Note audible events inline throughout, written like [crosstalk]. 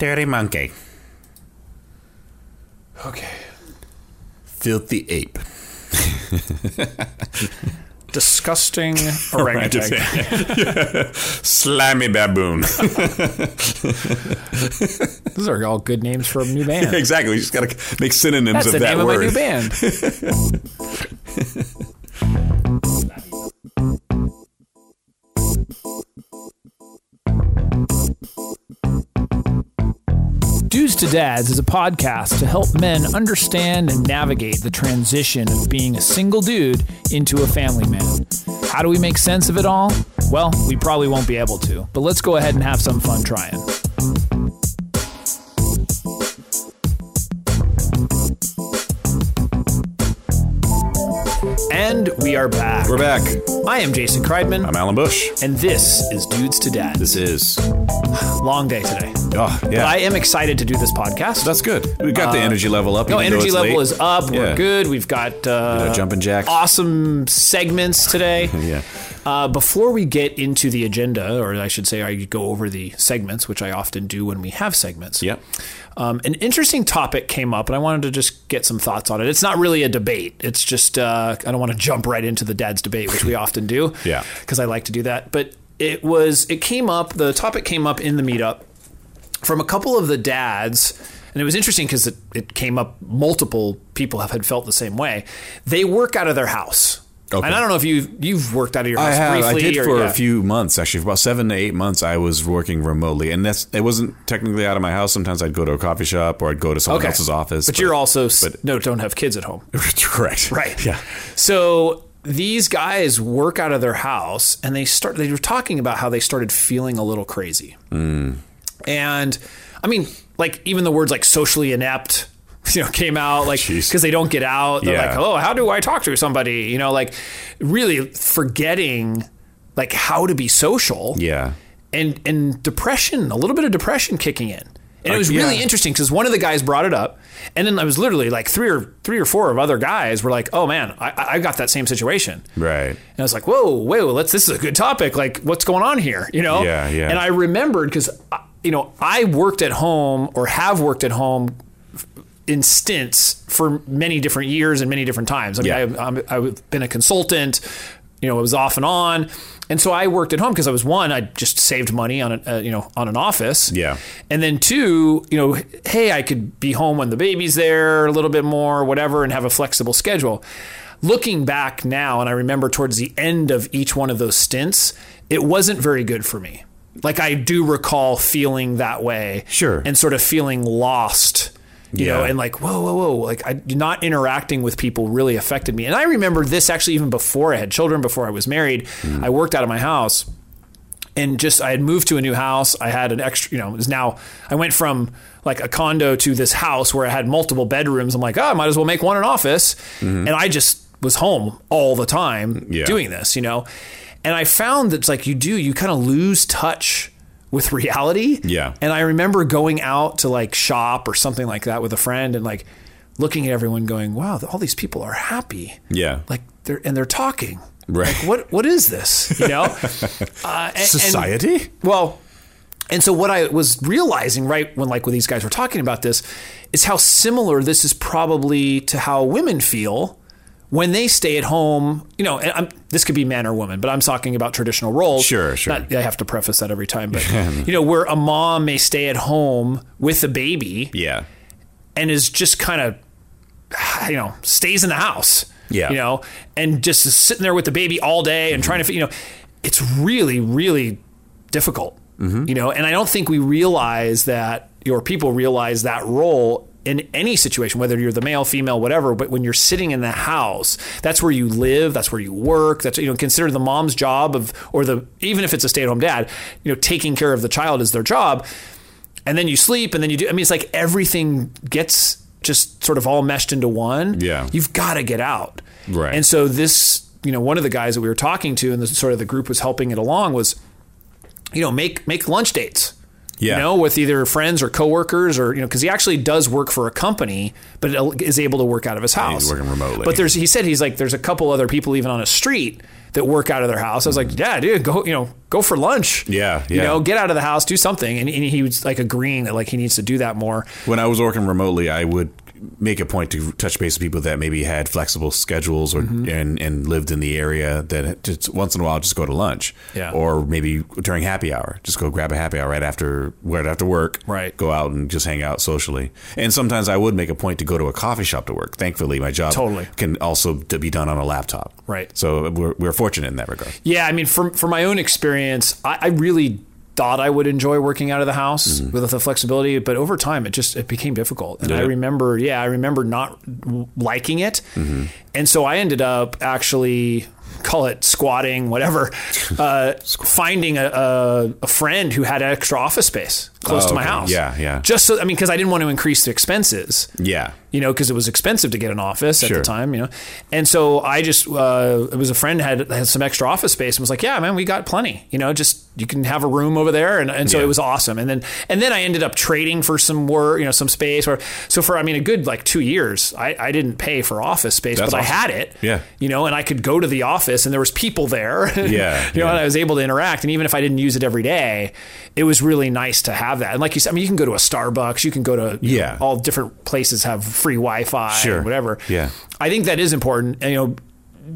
Dirty monkey. Okay. Filthy ape. [laughs] Disgusting [laughs] orangutan. [laughs] Slammy baboon. Those are all good names for a new band. exactly. You just got to make synonyms That's of the that name word. of my new band. To Dads is a podcast to help men understand and navigate the transition of being a single dude into a family man. How do we make sense of it all? Well, we probably won't be able to, but let's go ahead and have some fun trying. And we are back. We're back. I am Jason Kreidman, I'm Alan Bush. and this is Dudes to Dads. This is. [sighs] Long day today. Oh, But yeah. I am excited to do this podcast. That's good. We got the energy level up. Uh, no, energy level late. is up. We're Yeah. good. We've got uh, Uh, jumping jacks. awesome segments today. [laughs] Yeah. Uh, before we get into the agenda, or I should say, I go over the segments, which I often do when we have segments. Yep. Um, an interesting topic came up, and I wanted to just get some thoughts on it. It's not really a debate. It's just uh, I don't want to jump right into the dad's debate, which we often do. [laughs] Yeah. Because I like to do that. But it was it came up. The topic came up in the meetup from a couple of the dads. And it was interesting because it, it came up. Multiple people have had felt the same way. They work out of their house, Okay. and I don't know if you you've worked out of your house I have. I did or, for yeah. a few months, actually. For about seven to eight months, I was working remotely, and that's it wasn't technically out of my house. Sometimes I'd go to a coffee shop or I'd go to someone Okay. else's office. But, you're also but- no don't have kids at home. [laughs] correct, Right. Yeah. So these guys work out of their house and they start they were talking about how they started feeling a little crazy. Mm. And I mean, like even the words like socially inept [laughs] you know came out like because they don't get out they're Yeah. like oh how do i talk to somebody you know like really forgetting like how to be social Yeah. and and depression, a little bit of depression kicking in. And it Uh, was really yeah. interesting because one of the guys brought it up, and then I was literally like three or three or four of other guys were like, "Oh man, I, I got that same situation." Right. And I was like, "Whoa, whoa, let's. This is a good topic. Like, what's going on here?" You know? Yeah, yeah. And I remembered because, you know, I worked at home or have worked at home in stints for many different years and many different times. I mean, Yeah. I, I'm, I've been a consultant. You know, it was off and on, and so I worked at home because I was one, I just saved money on a, uh, you know on an office. Yeah. And then two, you know, hey, I could be home when the baby's there a little bit more, whatever, and have a flexible schedule. Looking back now, and I remember towards the end of each one of those stints, it wasn't very good for me. Like I do recall feeling that way, Sure. and sort of feeling lost, you know, and like whoa, whoa, whoa, like I, not interacting with people really affected me. And I remember this actually even before I had children, before I was married, hmm. I worked out of my house and just I had moved to a new house. I had an extra, you know, it was now I went from like a condo to this house where I had multiple bedrooms. I'm like, oh, I might as well make one an office. Mm-hmm. And I just was home all the time Yeah. doing this, you know. And I found that it's like you do, you kind of lose touch with reality. Yeah. And I remember going out to like shop or something like that with a friend and like looking at everyone going, wow, all these people are happy. Yeah. Like they're, and they're talking. Right. Like, what, what is this? You know? [laughs] uh, and- and- Society. well, and so what I was realizing right when like when these guys were talking about this is how similar this is probably to how women feel when they stay at home. You know, and I'm, this could be man or woman, but I'm talking about traditional roles. Sure, sure. Not- I have to preface that every time, but [laughs] you know, where a mom may stay at home with a baby yeah. and is just kind of you know stays in the house Yeah. you know and just is sitting there with the baby all day and mm-hmm. trying to you know it's really really difficult mm-hmm. you know and i don't think we realize that or people realize that role in any situation whether you're the male female whatever but when you're sitting in the house that's where you live that's where you work that's you know consider the mom's job of or the even if it's a stay-at-home dad you know taking care of the child is their job and then you sleep and then you do i mean it's like everything gets just sort of all meshed into one Yeah. you've got to get out Right. and so this you know one of the guys that we were talking to and the sort of the group was helping it along was you know make make lunch dates Yeah. You know, with either friends or coworkers or, you know, because he actually does work for a company, but is able to work out of his house. he's working remotely. But there's, he said he's like, there's a couple other people even on a street that work out of their house. I was like, yeah, dude, go, you know, go for lunch. Yeah, You know, get out of the house, do something. And, and he was like agreeing that like he needs to do that more. When I was working remotely, I would make a point to touch base with people that maybe had flexible schedules or Mm-hmm. and, and lived in the area that just once in a while just go to lunch. Yeah. Or maybe during happy hour, just go grab a happy hour right after right after work. Right. Go out and just hang out socially. And sometimes I would make a point to go to a coffee shop to work. Thankfully, my job Totally. can also be done on a laptop. Right. So we're, we're fortunate in that regard. Yeah, I mean, from from my own experience, I, I really thought I would enjoy working out of the house Mm-hmm. with the flexibility, but over time it just it became difficult. And Did I remember, yeah, I remember not liking it, Mm-hmm. and so I ended up actually call it squatting, whatever, [laughs] uh, finding a, a, a friend who had extra office space close Oh, to my okay. house. Yeah, yeah. Just so I mean, because I didn't want to increase the expenses Yeah. you know, because it was expensive to get an office at Sure. the time, you know. And so I just, uh, it was a friend had had some extra office space and was like, yeah, man, we got plenty, you know, just you can have a room over there, and, and so Yeah. it was awesome. And then and then I ended up trading for some work, you know, some space. Or so for I mean, a good like two years, I, I didn't pay for office space, That's but I had it, Yeah. you know, and I could go to the office and there was people there, [laughs] Yeah, you know, yeah. and I was able to interact. And even if I didn't use it every day, it was really nice to have that. And like you said, I mean, you can go to a Starbucks, you can go to you know, all different places have free Wi-Fi, Sure. and whatever. Yeah. I think that is important. And, you know,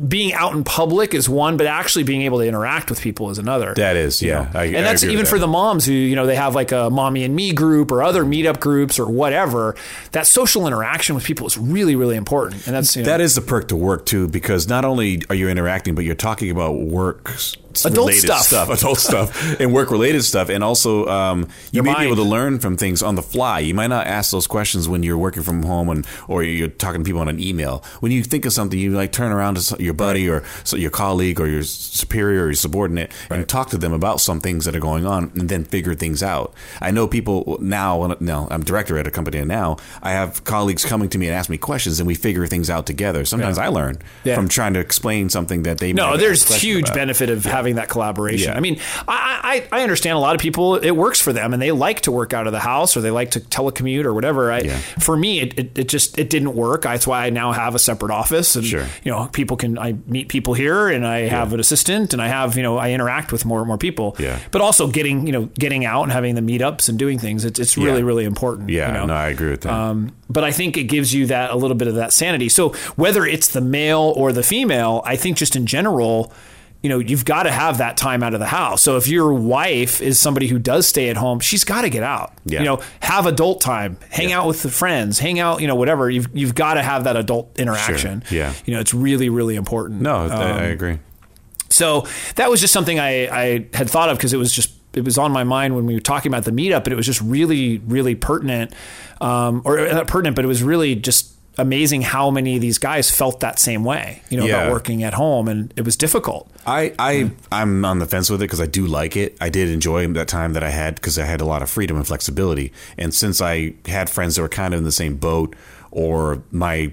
being out in public is one, but actually being able to interact with people is another. That is, yeah. I- and that's even that. for the moms who, you know, they have like a mommy and me group or other meetup groups or whatever. That social interaction with people is really, really important. And that's, you know, That is the perk to work too, because not only are you interacting, but you're talking about work Adult related stuff. [laughs] adult stuff, and work related stuff, and also um, you Your may mind. be able to learn from things on the fly. You might not ask those questions when you're working from home, and or you're talking to people on an email. When you think of something, you like turn around to your buddy or so your colleague or your superior or your subordinate and talk to them about some things that are going on, and then figure things out. I know people now. Now I'm director at a company, and now I have colleagues coming to me and ask me questions, and we figure things out together. Sometimes I learn Yeah. from trying to explain something that they No, there's huge about. benefit of having that collaboration. Yeah. I mean, I, I I understand a lot of people it works for them and they like to work out of the house or they like to telecommute or whatever. I, Yeah. For me, it, it, it just it didn't work. That's why I now have a separate office and Sure. you know people can I meet people here and I have an assistant and I have you know I interact with more and more people. Yeah. But also getting you know getting out and having the meetups and doing things. It's it's really Yeah. really important. Yeah, you know? no, I agree with that. Um, but I think it gives you that a little bit of that sanity. So whether it's the male or the female, I think just in general, you know, you've got to have that time out of the house. So if your wife is somebody who does stay at home, she's got to get out. Yeah. You know, have adult time, hang Yeah. out with the friends, hang out, you know, whatever. You've you've got to have that adult interaction. Yeah. You know, it's really really important. no, Um, I, I agree. So that was just something I, I had thought of because it was just it was on my mind when we were talking about the meetup, and it was just really really pertinent, um, or not pertinent, but it was really just amazing how many of these guys felt that same way, you know, Yeah. about working at home, and it was difficult. I, I I'm on the fence with it because I do like it. I did enjoy that time that I had because I had a lot of freedom and flexibility. And since I had friends that were kind of in the same boat, or my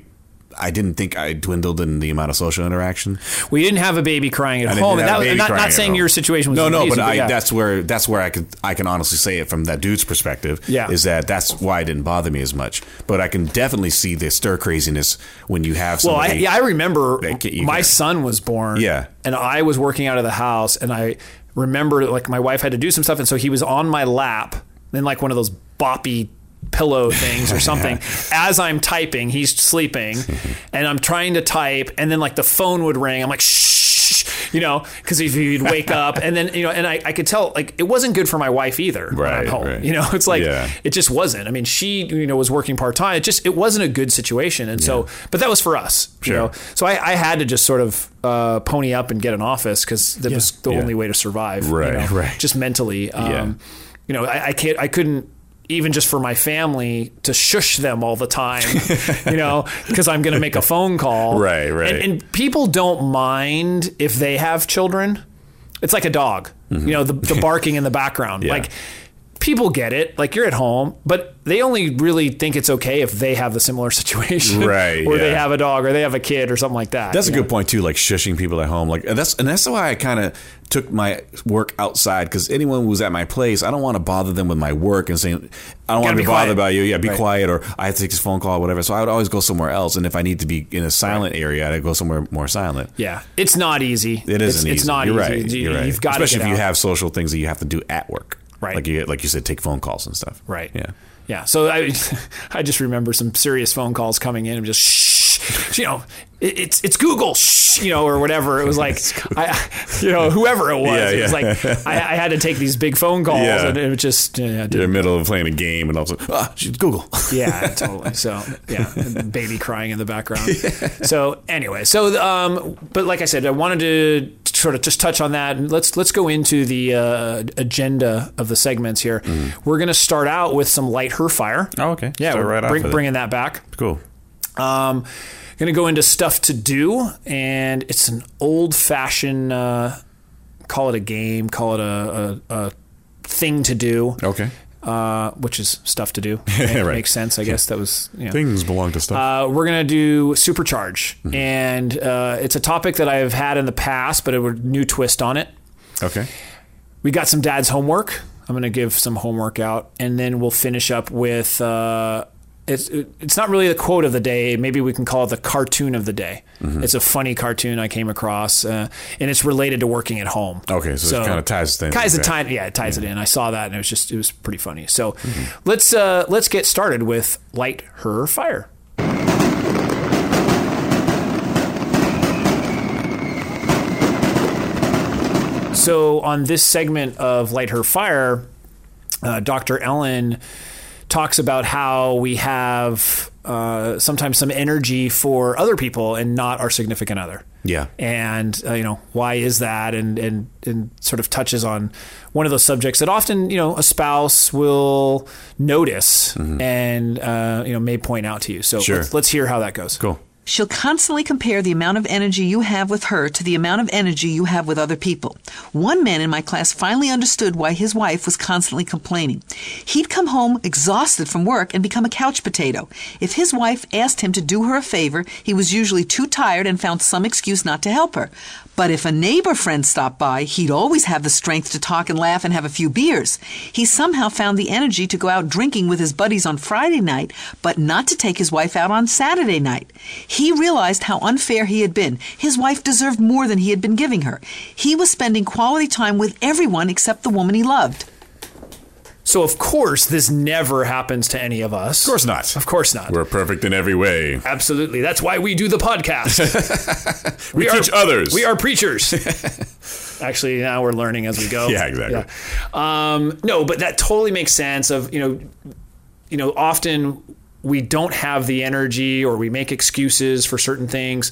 I didn't think I dwindled in the amount of social interaction. We didn't have a baby crying at I home, and that, not, not saying your situation was no, no, easy, but I, yeah. that's where that's where I could I can honestly say it from that dude's perspective. Yeah. is that that's why it didn't bother me as much. But I can definitely see the stir craziness when you have Well. I, yeah, I remember That ca- you my can- son was born. Yeah. and I was working out of the house, and I remember like my wife had to do some stuff, and so he was on my lap in like one of those boppy pillow [laughs] things or something as I'm typing he's sleeping [laughs] and I'm trying to type and then like the phone would ring I'm like shh you know because if he'd wake [laughs] up and then you know and I, I could tell like it wasn't good for my wife either Right, home right. you know it's like Yeah. it just wasn't. I mean, she you know was working part time. It just it wasn't a good situation, and so but that was for us. You know, so I, I had to just sort of uh, pony up and get an office because that was the Yeah. only way to survive. you Right, know, right. Just mentally, um, Yeah. you know, I, I can't. I couldn't. Even just for my family to shush them all the time, you know, [laughs] because I'm going to make a phone call. Right, right. And, and people don't mind if they have children. It's like a dog, mm-hmm. you know, the, the [laughs] barking in the background. Yeah. Like people get it. Like you're at home, but they only really think it's okay if they have the similar [laughs] situation, Right, Or they have a dog, or they have a kid, or something like that. That's a know? good point too. Like shushing people at home, like and that's and that's why I kind of took my work outside because anyone who's at my place, I don't want to bother them with my work and saying I don't want Gotta be be bothered by you. Yeah, be Right. quiet, or I have to take this phone call, or whatever. So I would always go somewhere else, and if I need to be in a silent area, I'd go somewhere more silent. Yeah, it's not easy. It isn't It's, easy. it's not You're easy. right. You- You're right. You've got especially to if you out. have social things that you have to do at work. Right. Like you like you said, take phone calls and stuff. Right. Yeah. Yeah. So I, [laughs] I just remember some serious phone calls coming in and just shh, you know, it, it's it's Google, shh, you know, or whatever. It was like, [laughs] I, you know, whoever it was, Yeah, it was like I, I had to take these big phone calls, Yeah. and it was just yeah, You're in the middle of playing a game, and also ah, she's Google. [laughs] yeah, totally. So yeah, baby crying in the background. So anyway, so um, but like I said, I wanted to sort of just touch on that, and let's let's go into the uh, agenda of the segments here. We're going to start out with some light her fire. Oh, okay. Yeah, Start we're right bring, bringing that back. Cool. Um, going to go into stuff to do, and it's an old fashioned. Uh, call it a game. Call it a, a, a thing to do. Okay. Uh, which is stuff to do. [laughs] Right. Makes sense, I guess. That was you know. Things belong to stuff. Uh, we're going to do supercharge, and uh, it's a topic that I've had in the past, but a new twist on it. okay. We got some dad's homework. I'm going to give some homework out, and then we'll finish up with. It's it's not really the quote of the day. Maybe we can call it the cartoon of the day. It's a funny cartoon I came across, uh, and it's related to working at home. Okay, so it kinda ties things Ties it tie, yeah, it ties it in. I saw that, and it was just it was pretty funny. So let's uh, let's get started with light her fire. So on this segment of Light Her Fire, uh, Dr. Ellen talks about how we have uh, sometimes some energy for other people and not our significant other. Yeah. And uh, you know why is that? And and and sort of touches on one of those subjects that often you know a spouse will notice and uh, you know may point out to you. So Sure. let's, let's hear how that goes. Cool. She'll constantly compare the amount of energy you have with her to the amount of energy you have with other people. One man in my class finally understood why his wife was constantly complaining. He'd come home exhausted from work and become a couch potato. If his wife asked him to do her a favor, he was usually too tired and found some excuse not to help her. But if a neighbor friend stopped by, he'd always have the strength to talk and laugh and have a few beers. He somehow found the energy to go out drinking with his buddies on Friday night, but not to take his wife out on Saturday night. He realized how unfair he had been. His wife deserved more than he had been giving her. He was spending quality time with everyone except the woman he loved. So of course this never happens to any of us. Of course not. Of course not. We're perfect in every way. Absolutely. That's why we do the podcast. [laughs] We teach others. We are preachers. [laughs] Actually, now we're learning as we go. Yeah, exactly. Yeah. Um, no, but that totally makes sense. Of you know, you know, often we don't have the energy, or we make excuses for certain things.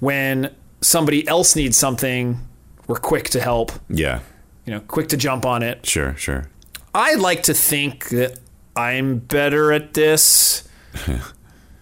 When somebody else needs something, we're quick to help. Yeah. You know, quick to jump on it. Sure. Sure. I like to think that I'm better at this [laughs]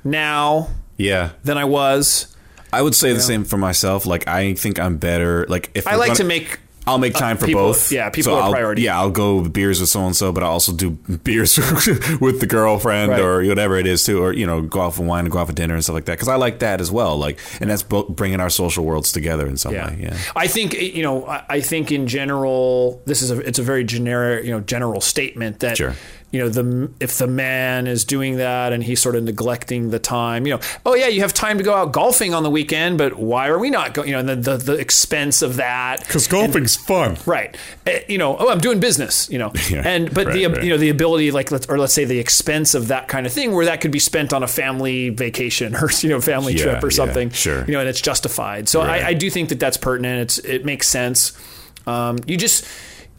now Yeah. than I was. I would say the same for myself. Like I think I'm better. Like if I we're like gonna- to make I'll make time for people- both. yeah, people are I'll, priority. Yeah, I'll go beers with so and so, but I'll also do [laughs] beers [laughs] with the girlfriend Right. or whatever it is too, or you know, go out for wine and go out for dinner and stuff like that. Because I like that as well. Like, and that's bringing our social worlds together in some way. Yeah. I think eh, you know. I I think in general, this is a it's a very generic you know general statement that Sure. You know the if the man is doing that and he's sort of neglecting the time, you know, oh yeah, you have time to go out golfing on the weekend, but why are we not going? You know, and the, the the expense of that Because golfing's fun. Right. Uh, you know, oh, I'm doing business, you know. [laughs] Yeah, and but the right, right. you know the ability like let's or let's say the expense of that kind of thing where that could be spent on a family vacation [laughs] or you know family Yeah, trip or yeah, something. sure. You know, and it's justified. So Right. I, I do think that that's pertinent. It's it makes sense. Um, you just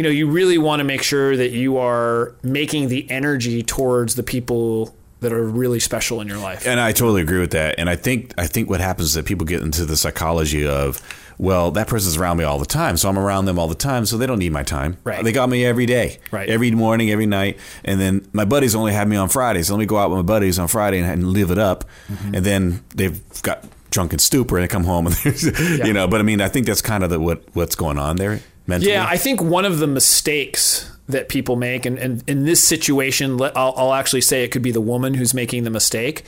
you know you really want to make sure that you are making the energy towards the people that are really special in your life. And I totally agree with that. And I think I think what happens is that people get into the psychology of, well, that person's around me all the time, so I'm around them all the time, so they don't need my time. Right. They got me every day, Right. Every morning, every night, and then my buddies only have me on Friday, so let me go out with my buddies on Friday and, and live it up, Mm-hmm. and then they've got drunk and stupor and they come home and [laughs] there's, you know. But I mean, I think that's kind of the, what what's going on there mentally. Yeah, I think one of the mistakes that people make, and, and in this situation, I'll, I'll actually say it could be the woman who's making the mistake,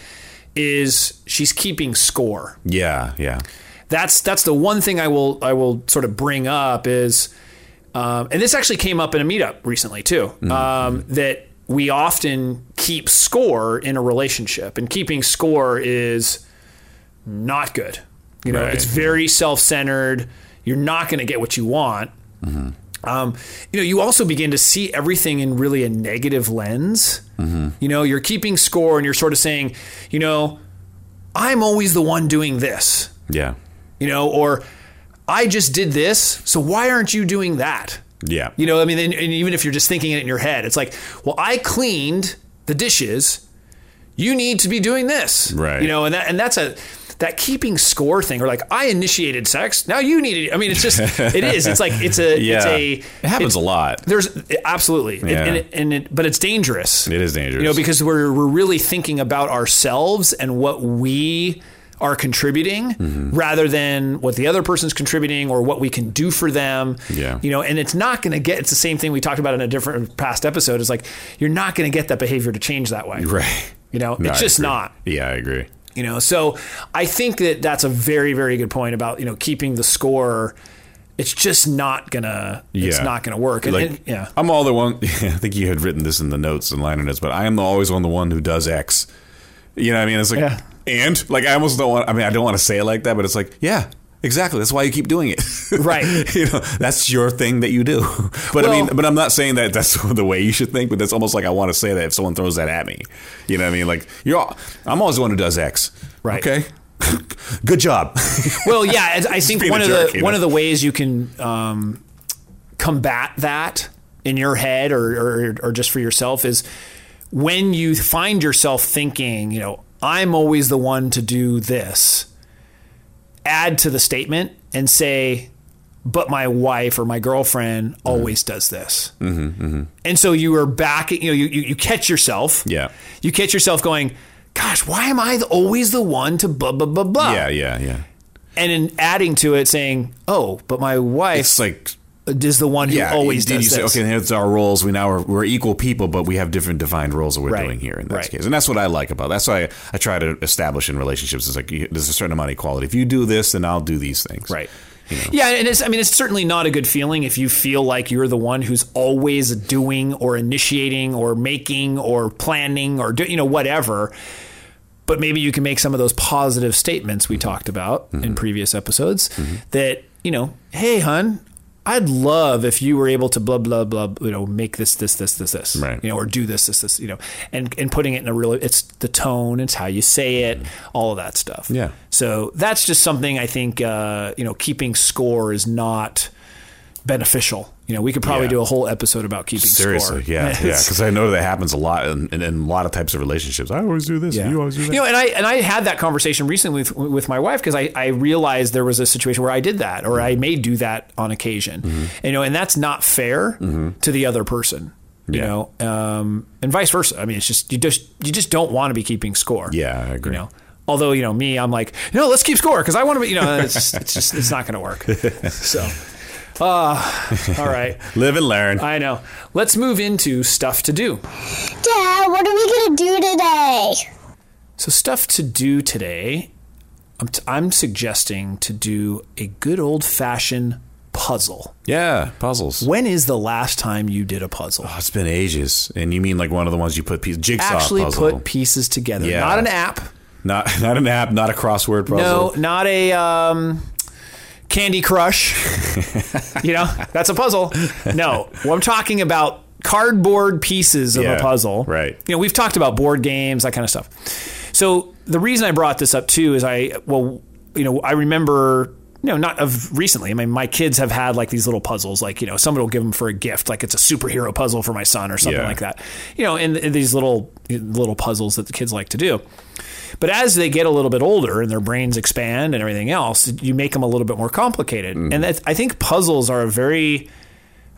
is she's keeping score. Yeah, yeah. That's that's the one thing I will I will sort of bring up is, um, and this actually came up in a meetup recently too. Um, that we often keep score in a relationship, and keeping score is not good. You know, Right. it's very self centered. You're not going to get what you want. Um, you know, you also begin to see everything in really a negative lens. You know, you're keeping score and you're sort of saying, you know, I'm always the one doing this Yeah. you know, or I just did this, so why aren't you doing that? Yeah. You know, I mean, and, and even if you're just thinking it in your head, it's like, well, I cleaned the dishes. You need to be doing this, Right. You know, and that and that's a that keeping score thing, or like I initiated sex, now you need it. I mean, it's just [laughs] it is. It's like it's a Yeah. it's a it happens a lot. There's absolutely, Yeah. and, it, and it, but it's dangerous. It is dangerous. You know, because we're we're really thinking about ourselves and what we are contributing Mm-hmm. rather than what the other person's contributing or what we can do for them. Yeah. You know, and it's not going to get it's the same thing we talked about in a different past episode. It's like you're not going to get that behavior to change that way. Right. You know, No, it's I just agree. not. Yeah, I agree. You know, so I think that that's a very very good point about, you know, keeping the score it's just not gonna. It's Yeah. not gonna work. And, Like, and- yeah, I'm all the one. [laughs] I think you had written this in the notes and liner notes, but I am always on the one who does X. You know what I mean? It's like, Yeah. and like I almost don't want. I mean, I don't want to say it like that, but it's like, yeah, exactly. That's why you keep doing it, [laughs] Right. you know, that's your thing that you do. [laughs] But I mean, but I'm not saying that that's [laughs] the way you should think. But that's almost like I want to say that if someone throws that at me, you know what I mean? Like you're, all, I'm always the one who does X. Right. Okay. Good job. well, yeah, I think one of jerk, the you one of the ways you can um, combat that in your head or, or or just for yourself is when you find yourself thinking, you know, I'm always the one to do this. Add to the statement and say, but my wife or my girlfriend always does this. Mm-hmm, And so you are back, you know, you, you, you catch yourself. Yeah. You catch yourself going, gosh, why am I always the one to blah, blah, blah, blah? yeah, yeah, yeah. and in adding to it saying, "Oh, but my wife It's like is the one who yeah, always did does you say, okay, here's our roles. We now are, we're equal people, but we have different defined roles that we're Right. doing here in this Right. case. And that's what I like about. That's why I, I try to establish in relationships. It's like you, there's a certain amount of equality. If you do this, then I'll do these things. Right. Yeah, and it's I mean it's certainly not a good feeling if you feel like you're the one who's always doing or initiating or making or planning or do, you know whatever. But maybe you can make some of those positive statements we talked about Mm-hmm. in previous episodes that, you know, hey hun, I'd love if you were able to blah blah blah, you know, make this this this this this, Right. you know, or do this this this, you know, and and putting it in a real it's the tone, it's how you say it, all of that stuff. Yeah. So that's just something I think uh, you know keeping score is not beneficial. You know, we could probably Yeah. do a whole episode about keeping Seriously, score. yeah, [laughs] yeah. Because I know that happens a lot in, in, in a lot of types of relationships. I always do this. yeah. You always do that. You know, and I and I had that conversation recently with with my wife because I, I realized there was a situation where I did that or I may do that on occasion. Mm-hmm. And, you know, and that's not fair to the other person. You Yeah. know, um, and vice versa. I mean, it's just you just you just don't want to be keeping score. yeah, I agree. You know, although you know me, I'm like, no, let's keep score because I want to be. You know, it's it's just it's not going to work. [laughs] So, uh, all right, [laughs] Live and learn. I know. Let's move into stuff to do. Dad, what are we gonna do today? So, stuff to do today. I'm, t- I'm suggesting to do a good old fashioned puzzle. yeah, puzzles. When is the last time you did a puzzle? Oh, it's been ages. And you mean like one of the ones you put piece, jigsaw Actually, puzzle? put pieces together. Yeah. Not an app. not [laughs] not an app, not a crossword puzzle. No, not a um, Candy Crush. [laughs] you know, that's a puzzle. No, well, I'm talking about cardboard pieces of Yeah, a puzzle. right. You know, we've talked about board games, that kind of stuff. So the reason I brought this up too is I, well, you know, I remember. You know, not of recently. I mean, my kids have had like these little puzzles, like you know, somebody will give them for a gift, like it's a superhero puzzle for my son or something Yeah. like that. You know, and, and these little little puzzles that the kids like to do. But as they get a little bit older and their brains expand and everything else, you make them a little bit more complicated. Mm-hmm. And I think puzzles are a very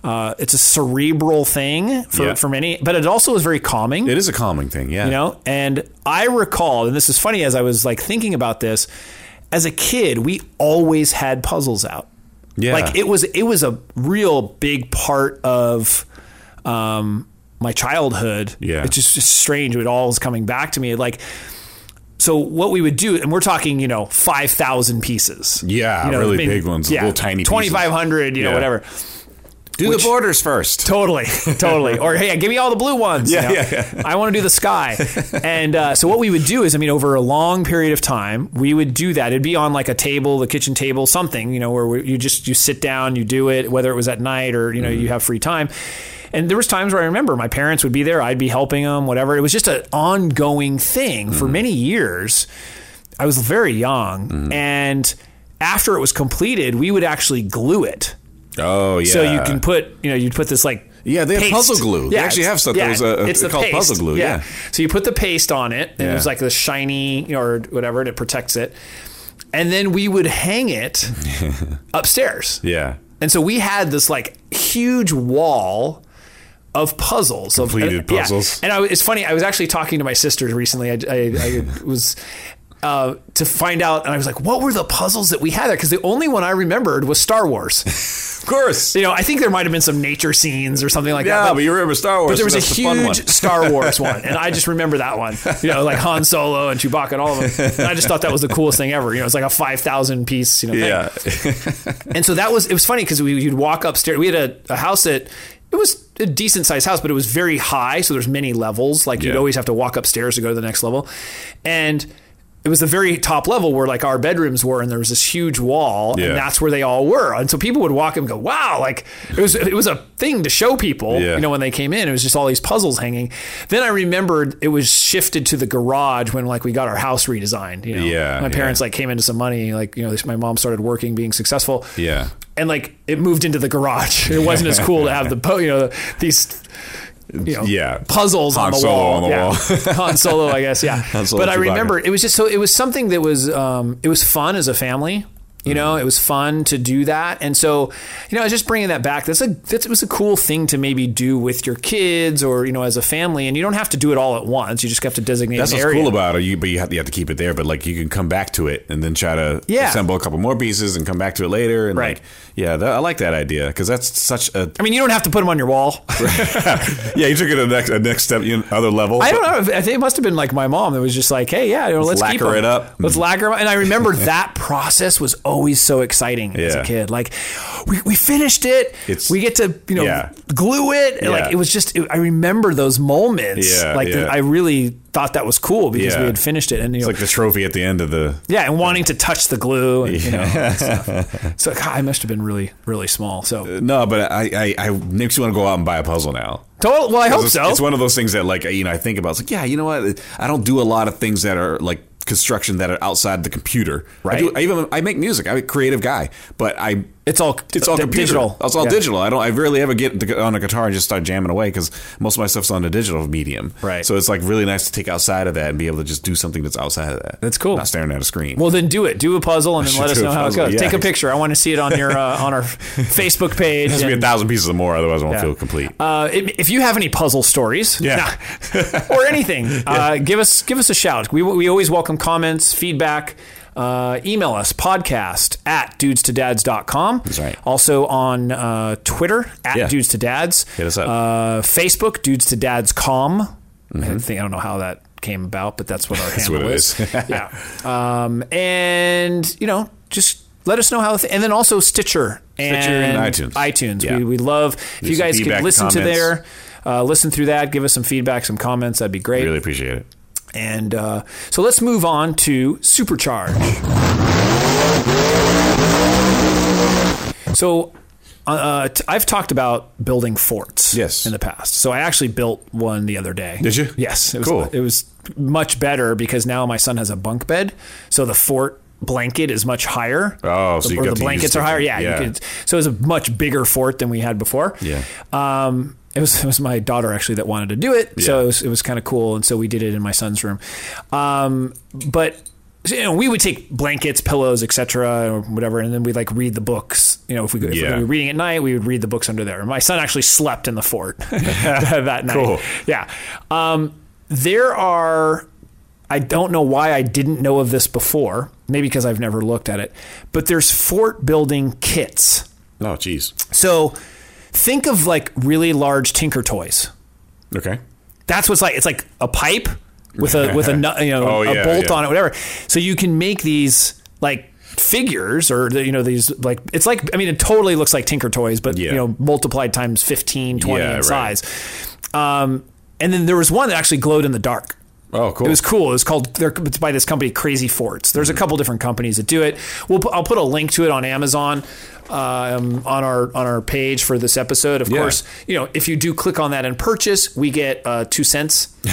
uh, it's a cerebral thing for, Yeah. for many, but it also is very calming. It is a calming thing. Yeah. You know, and I recall, and this is funny as I was like thinking about this, as a kid, we always had puzzles out. Yeah. Like it was it was a real big part of um, my childhood. Yeah. it's just, just strange. It all is coming back to me. Like, so what we would do, and we're talking, you know, five thousand pieces. Yeah, you know, really big ones, yeah, little tiny pieces. twenty five hundred. You know, Yeah. whatever. Do Which- the borders first. Totally, [laughs] totally. Or hey, give me all the blue ones. you Yeah, know? yeah, yeah. I want to do the sky. And uh, so what we would do is, I mean, over a long period of time, we would do that. It'd be on like a table, the kitchen table, something, you know, where we- you just you sit down, you do it, whether it was at night or you know Mm-hmm. you have free time. And there was times where I remember my parents would be there, I'd be helping them, whatever. It was just an ongoing thing Mm-hmm. for many years. I was very young, Mm-hmm. and after it was completed, we would actually glue it. Oh yeah. So you can put, you know, you'd put this like Yeah, they have paste. puzzle glue. They actually have stuff that was, uh, it's the called paste. puzzle glue, yeah. So you put the paste on it, and it Yeah. was like the shiny or whatever, and it protects it. And then we would hang it [laughs] upstairs. Yeah. And so we had this like huge wall of puzzles, Completed of, uh, yeah. puzzles. And I, it's funny. I was actually talking to my sister recently. I, I, I [laughs] was uh, to find out, and I was like, "What were the puzzles that we had there?" Because the only one I remembered was Star Wars. [laughs] Of course. you know, I think there might have been some nature scenes or something like Yeah, that. Yeah, but you remember Star Wars. But there was a the huge Star Wars one, and I just remember that one. You know, like Han Solo and Chewbacca and all of them. And I just thought that was the coolest thing ever. You know, it's like a five thousand piece. You know. Yeah. And so that was it was funny because we you'd walk upstairs. We had a, a house that it was a decent sized house, but it was very high. So there's many levels. Like you'd always have to walk upstairs to go to the next level, and. It was the very top level where like our bedrooms were, and there was this huge wall, Yeah. and that's where they all were. And so people would walk and go, "Wow!" Like it was it was a thing to show people. Yeah. You know, when they came in, it was just all these puzzles hanging. Then I remembered it was shifted to the garage when like we got our house redesigned. You know, Yeah, my parents like came into some money. Like you know, this, my mom started working, being successful Yeah. and like it moved into the garage. It wasn't as cool to have the po- you know these you know Yeah. puzzles Han on the Solo wall. on the yeah. wall. [laughs] Han Solo, I guess. Yeah, but I remember it was just so it was something that was um, it was fun as a family. You know, mm-hmm. it was fun to do that, and so you know, I was just bringing that back. That's a that's, it was a cool thing to maybe do with your kids or you know as a family, and you don't have to do it all at once. You just have to designate That's an what's area. cool about it. You, but you have, you have to keep it there. But like you can come back to it and then try to Yeah. assemble a couple more pieces and come back to it later. And Right. like, yeah, that, I like that idea because that's such a. I mean, you don't have to put them on your wall. [laughs] yeah, you took it a next a next step, you know, other level. I don't know. I think it must have been like my mom that was just like, "Hey, yeah, you know, let's, keep it up. Let's mm. lacquer 'em up." And I remember [laughs] that process was always so exciting as a kid. Like, we, we finished it. It's- we get to you know Yeah. glue it. And, Like it was just. It, I remember those moments. Yeah, like yeah. that I really thought that was cool because Yeah. we had finished it and you It's know, like the trophy at the end of the. yeah, and wanting to touch the glue. And, you know, stuff. so God, I must have been really really small. So uh, No, but I, I, I makes you want to go out and buy a puzzle now. total. Well, I hope it's, so. It's one of those things that, like, you know, I think about. It's like, yeah, you know what? I don't do a lot of things that are like construction that are outside the computer. Right. I, do, I even I make music. I'm a creative guy, but I It's all it's all d- computer. digital. It's all Yeah. digital. I don't. I rarely ever get on a guitar and just start jamming away because most of my stuff's on a digital medium. Right. So it's like really nice to take outside of that and be able to just do something that's outside of that. That's cool. Not staring at a screen. Well, then do it. Do a puzzle and [laughs] then let us know how it goes. yeah. Take a picture. I want to see it on your [laughs] uh, on our Facebook page. it has to be a thousand pieces or more, otherwise I won't Yeah. feel complete. Uh, if if you have any puzzle stories, Yeah. nah, [laughs] or anything, uh, give us give us a shout. We we always welcome comments, feedback. Uh, email us podcast at dudestodads.com. That's right. Also on uh, Twitter at Yeah. dudes to dads. Hit us up. Uh, Facebook dudes to dads com. I think I don't know how that came about, but that's what our [laughs] Mm-hmm. That's handle what it is. is. [laughs] yeah. Um, and you know, just let us know how. And then also Stitcher and, Stitcher and iTunes. iTunes. Yeah. We, we love if Leave you guys could listen to comments. there, uh, listen through that, give us some feedback, some comments. That'd be great. really appreciate it. And uh, so let's move on to Supercharge. So uh, t- I've talked about building forts Yes. in the past. So I actually built one the other day. Did you? Yes. It was, Cool. It was much better because now my son has a bunk bed. So the fort blanket is much higher. Oh, so The- you the blankets are higher. Yeah. yeah. You could, so it was a much bigger fort than we had before. Yeah. Um, it was [laughs] it was my daughter actually that wanted to do it, so it was it was kind of cool, and so we did it in my son's room. Um, but you know, we would take blankets, pillows, etc., or whatever, and then we'd like read the books. You know, if we if Yeah. we were reading at night, we would read the books under there. My son actually slept in the fort [laughs] that night. Cool. Yeah. Um, there are. I don't know why I didn't know of this before. Maybe because I've never looked at it. But there's fort building kits. Oh, jeez. So think of like really large Tinker toys. Okay. That's what's like. It's like a pipe with a with a [laughs] you know Oh, a yeah, bolt yeah. on it, whatever. So you can make these like figures or the, you know these like it's like I mean it totally looks like Tinker Toys, but Yeah. you know multiplied times 15, 20 Yeah, in right. size. Um, and then there was one that actually glowed in the dark. Oh, cool. It was cool. It was called. They're, it's by this company, Crazy Forts. There's a couple different companies that do it. We'll. pu- I'll put a link to it on Amazon, um, on our on our page for this episode. Of Yeah. course, you know if you do click on that and purchase, we get uh, two cents, [laughs]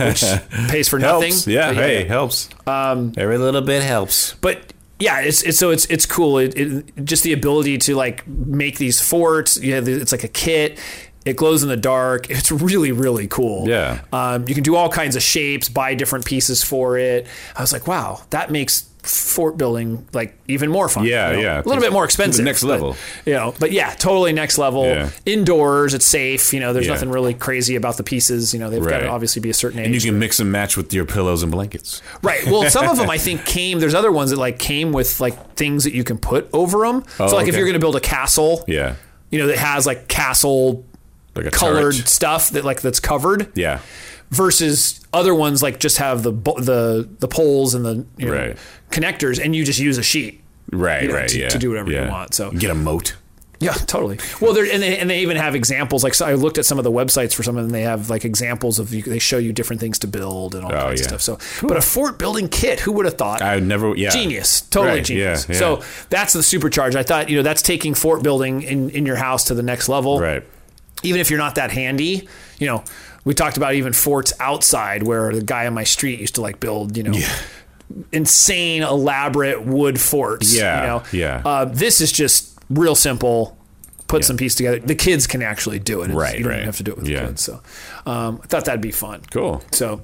which pays for nothing. helps. Yeah. But Hey, helps. Um, Every little bit helps. but yeah, it's, it's so it's it's cool. It, it just the ability to like make these forts. You it's like a kit. It glows in the dark. It's really really cool. Yeah. Um, you can do all kinds of shapes, buy different pieces for it. I was like, wow, that makes fort building like even more fun. Yeah, you know? yeah. A little bit more expensive. next but, level. you know, but yeah, totally next level. Yeah. Indoors, it's safe. You know, there's Yeah. nothing really crazy about the pieces. You know, they've got to obviously be a certain age. And you can mix and match with your pillows and blankets. Right. Well, some of them I [laughs] think came. There's other ones that like came with like things that you can put over them. so like if you're going to build a castle, Yeah. you know, that has like castle Like colored turret. stuff that like that's covered. Yeah. Versus other ones like just have the the the poles and the you know, Right. connectors, and you just use a sheet. Right, you know, right, to- yeah. to do whatever you want, so. get a moat. Yeah, totally. Well, and they, and they even have examples. Like so I looked at some of the websites for some of them. They have like examples of you, they show you different things to build and all Oh, kinds yeah. of stuff. So, but a fort building kit, who would have thought? I never. Yeah. genius totally Right, genius yeah, yeah. so that's the supercharge i thought you know that's taking fort building in, in your house to the next level Right. Even if you're not that handy you know we talked about even forts outside where the guy on my street used to like build you know insane elaborate wood forts Yeah, you know yeah. uh, this is just real simple put Yeah. some piece together the kids can actually do it It's- Right, you don't right. have to do it with Yeah. the kids so um, i thought that'd be fun Cool. so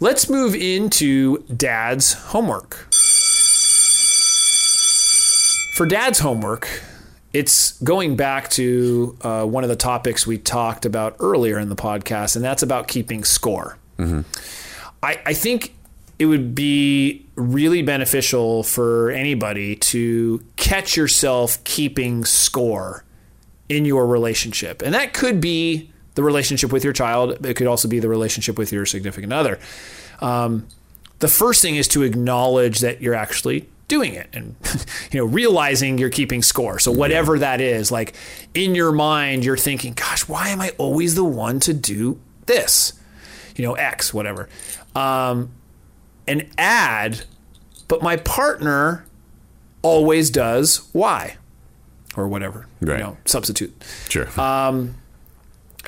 let's move into dad's homework. For dad's homework, it's going back to uh, one of the topics we talked about earlier in the podcast, and that's about keeping score. I, I think it would be really beneficial for anybody to catch yourself keeping score in your relationship. And that could be the relationship with your child, it could also be the relationship with your significant other. Um, the first thing is to acknowledge that you're actually doing it and [laughs] you know realizing you're keeping score. So whatever that is like in your mind you're thinking gosh why am i always the one to do this? You know x whatever. Um, and add but my partner always does y or whatever Right. you know substitute. Sure.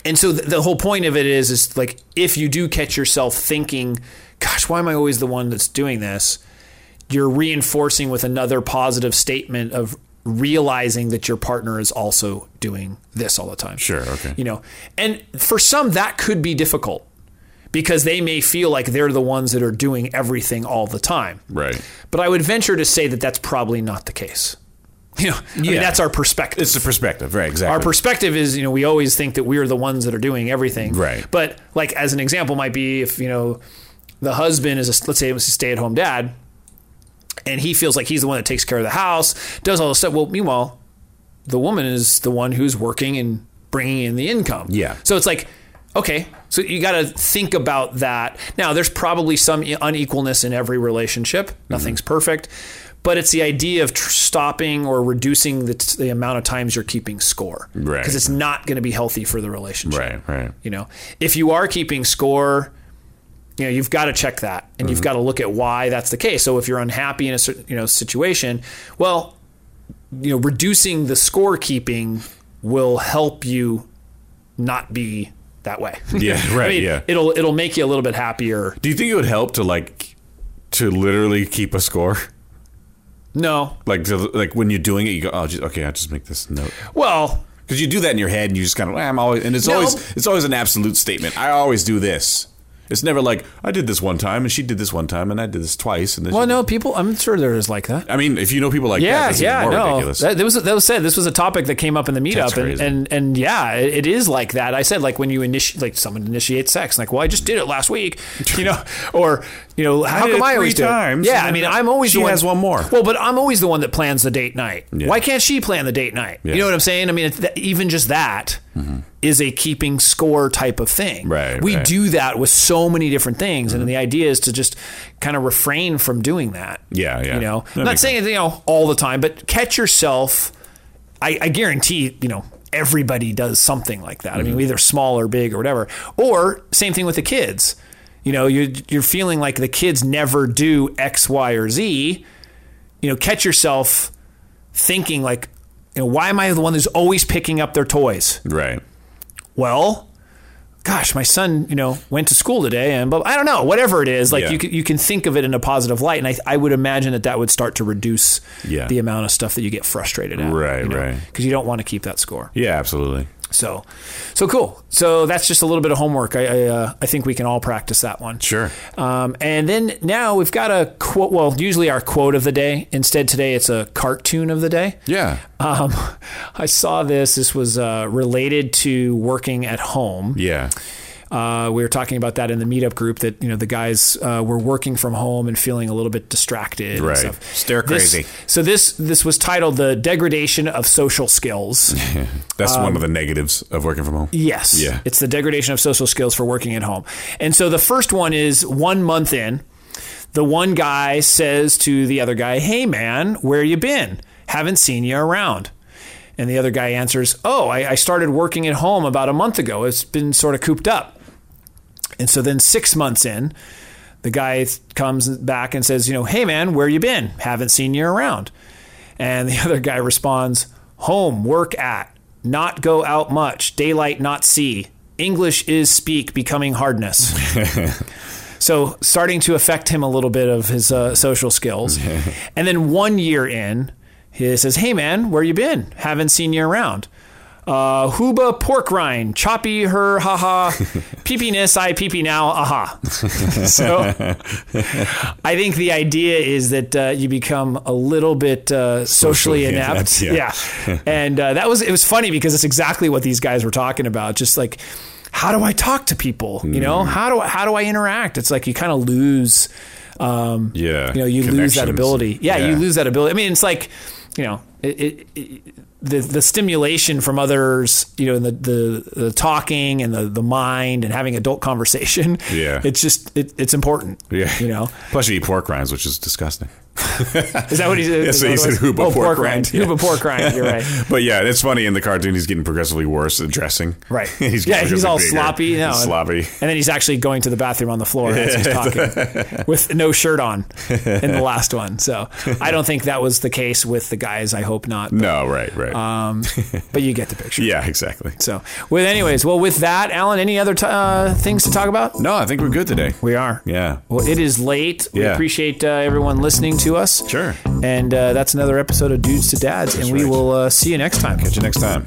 and so the, the whole point of it is is like if you do catch yourself thinking gosh why am i always the one that's doing this you're reinforcing with another positive statement of realizing that your partner is also doing this all the time Sure, okay. you know and for some that could be difficult because they may feel like they're the ones that are doing everything all the time right. but i would venture to say that that's probably not the case [laughs] you know I mean, Yeah. that's our perspective It's the perspective. Right. Exactly. our perspective is, you know, we always think that we're the ones that are doing everything. Right. But like as an example might be if, you know, the husband is a, let's say it was a stay-at-home dad and he feels like he's the one that takes care of the house, does all this stuff. Well, meanwhile, the woman is the one who's working and bringing in the income. Yeah. So it's like, okay, so you got to think about that. Now, there's probably some unequalness in every relationship. Mm-hmm. Nothing's perfect, but it's the idea of tr- stopping or reducing the, the amount of times you're keeping score. Right. Because it's not going to be healthy for the relationship. Right. Right. You know, if you are keeping score, you know, you've got to check that and you've mm-hmm. got to look at why that's the case. So if you're unhappy in a certain, you know, situation, well, you know, reducing the scorekeeping will help you not be that way. [laughs] Yeah, right, I mean, yeah. It'll it'll make you a little bit happier. Do you think it would help to like to literally keep a score? No. Like to, like when you're doing it, you go, oh, just, okay, I'll just make this note. Well, Because you do that in your head, and you just kind of, I'm always, and it's No. always, it's always an absolute statement. I always do this, It's never like I did this one time and she did this one time and I did this twice. And this Well, no, people. I'm sure there's like that. I mean, if you know people like that, Yeah, that's yeah, even more no. ridiculous. That, that was that was said. This was a topic that came up in the meetup, and, and and yeah, it, it is like that. I said like when you initiate, like someone initiates sex, like, well, I just did it last week, [laughs] you know, or you know, how come I always do times, Yeah, I mean, uh, I'm always she the one, has one more. Well, but I'm always the one that plans the date night. Yeah. Why can't she plan the date night? Yeah. You know what I'm saying? I mean, it's that, even just that is a keeping score type of thing. Right, We right. do that with so many different things, and the idea is to just kind of refrain from doing that. Yeah, yeah. You know, That I'm not makes saying you know all the time, but catch yourself. I, I guarantee you know everybody does something like that. I Mm-hmm. mean, either small or big or whatever. Or same thing with the kids. You know, you're you're feeling like the kids never do X, Y, or Z. You know, catch yourself thinking like, you know, why am I the one who's always picking up their toys? right. well, gosh, my son, you know, went to school today, and but I don't know, whatever it is, like Yeah. you can you can think of it in a positive light, and I, I would imagine that that would start to reduce Yeah. the amount of stuff that you get frustrated at, Right, right. because you don't want to keep that score. Yeah, absolutely. So, so cool. So that's just a little bit of homework. I I, uh, I think we can all practice that one. Sure. Um, and then now we've got a quote. Well, usually our quote of the day. Instead, today it's a cartoon of the day. Yeah. Um, [laughs] I saw this. This was uh, related to working at home. Yeah. Uh, we were talking about that in the meetup group that you know the guys uh, were working from home and feeling a little bit distracted. and Right. stuff. Stir This- crazy. so this this was titled "The Degradation of Social Skills." [laughs] That's Um, one of the negatives of working from home. Yes. Yeah. It's the degradation of social skills for working at home. And so the first one is one month in, the one guy says to the other guy, Hey man, where you been? Haven't seen you around. And the other guy answers, Oh, I, I started working at home about a month ago. It's been sort of cooped up. And so then six months in, the guy comes back and says, you know, hey man, where you been? Haven't seen you around. And the [laughs] other guy responds, home, work at, not go out much, daylight not see, English is speak, becoming hardness. [laughs] so starting to affect him a little bit of his uh, social skills. [laughs] and then one year in, he says, hey man, where you been? Haven't seen you around. Uh, Huba pork rind, choppy her, haha, [laughs] peepiness, I peepee now, aha. [laughs] so I think the idea is that uh, you become a little bit uh, socially Socially inept. inept, yeah. [laughs] and uh, that was it was funny because it's exactly what these guys were talking about. Just like how do I talk to people? You Mm. know, how do I, how do I interact? It's like you kind of lose. Um, Yeah. you know, you lose that ability. Yeah, Yeah. you lose that ability. I mean, it's like, you know, it, it, it, the the stimulation from others, you know, the the, the talking and the, the mind and having adult conversation. [laughs] Yeah. it's just it, it's important. Yeah. you know, Plus, you eat pork rinds, which is disgusting. is that what he said? [laughs] Is that he said? Huba oh, pork pork rind. rind. Huba pork rind. You're right. [laughs] But yeah, it's funny in the cartoon. He's getting progressively worse at dressing. Right. he's yeah, he's all bigger. sloppy. No, and- sloppy. And then he's actually going to the bathroom on the floor as he's talking with no shirt on in the last one. So I don't think that was the case with the guys. I hope not. No, right, right. Um, [laughs] but you get the picture. yeah, exactly. So, with anyways, well, with that, Alan, any other t- uh, things to talk about? No, I think we're good today. We are. Yeah. Well, it is late. We Yeah. appreciate uh, everyone listening to us. Sure. And uh, that's another episode of Dudes to Dads, and we right. will uh, see you next time. Catch you next time.